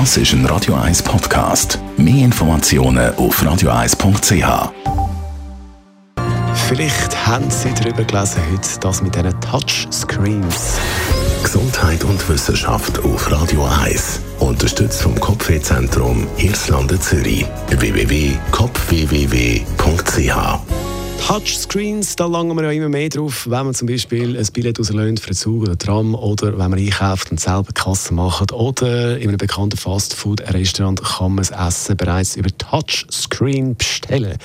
Das ist ein Radio 1 Podcast. Mehr Informationen auf radio1.ch. Vielleicht haben Sie darüber gelesen heute, dass mit diesen Touchscreens. Gesundheit und Wissenschaft auf Radio 1. Unterstützt vom Kopfwehzentrum Irlande Zürich. www.kopfwww.ch Touchscreens, da langen wir ja immer mehr drauf, wenn man zum Beispiel ein Billett auslöhnt für einen Zug oder Tram oder wenn man einkauft und selber Kasse macht oder in einem bekannten Fastfood-Restaurant kann man das Essen bereits über Touchscreen bestellen.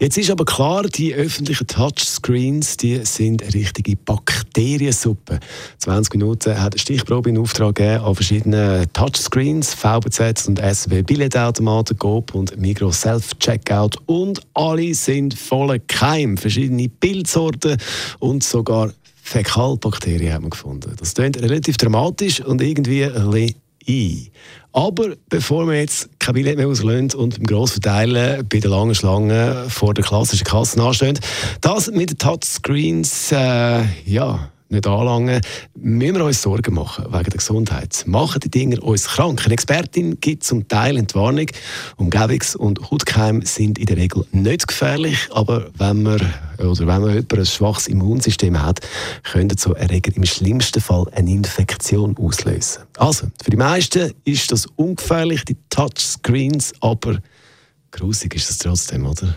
Jetzt ist aber klar, die öffentlichen Touchscreens, die sind eine richtige Bakteriensuppe. 20 Minuten hat eine Stichprobe in Auftrag gegeben an verschiedenen Touchscreens, VBZ und SW Billetautomaten, Coop und Migros Self-Checkout und alle sind voller Keim, verschiedene Bildsorten und sogar Fäkalbakterien haben wir gefunden. Das klingt relativ dramatisch und irgendwie ein bisschen ein. Aber bevor wir jetzt kein Billett mehr auslösen und beim Grossverteilen bei der langen Schlange vor der klassischen Kasse anstehen, das mit den Touchscreens, äh, ja, nicht anlangen, müssen wir uns Sorgen machen wegen der Gesundheit. Machen die Dinge uns krank? Eine Expertin gibt zum Teil Entwarnung. Umgebungs- und Hautkeime sind in der Regel nicht gefährlich, aber wenn man oder wenn man ein schwaches Immunsystem hat, können so Erreger im schlimmsten Fall eine Infektion auslösen. Also, für die meisten ist das ungefährlich, die Touchscreens, aber grusig ist es trotzdem, oder?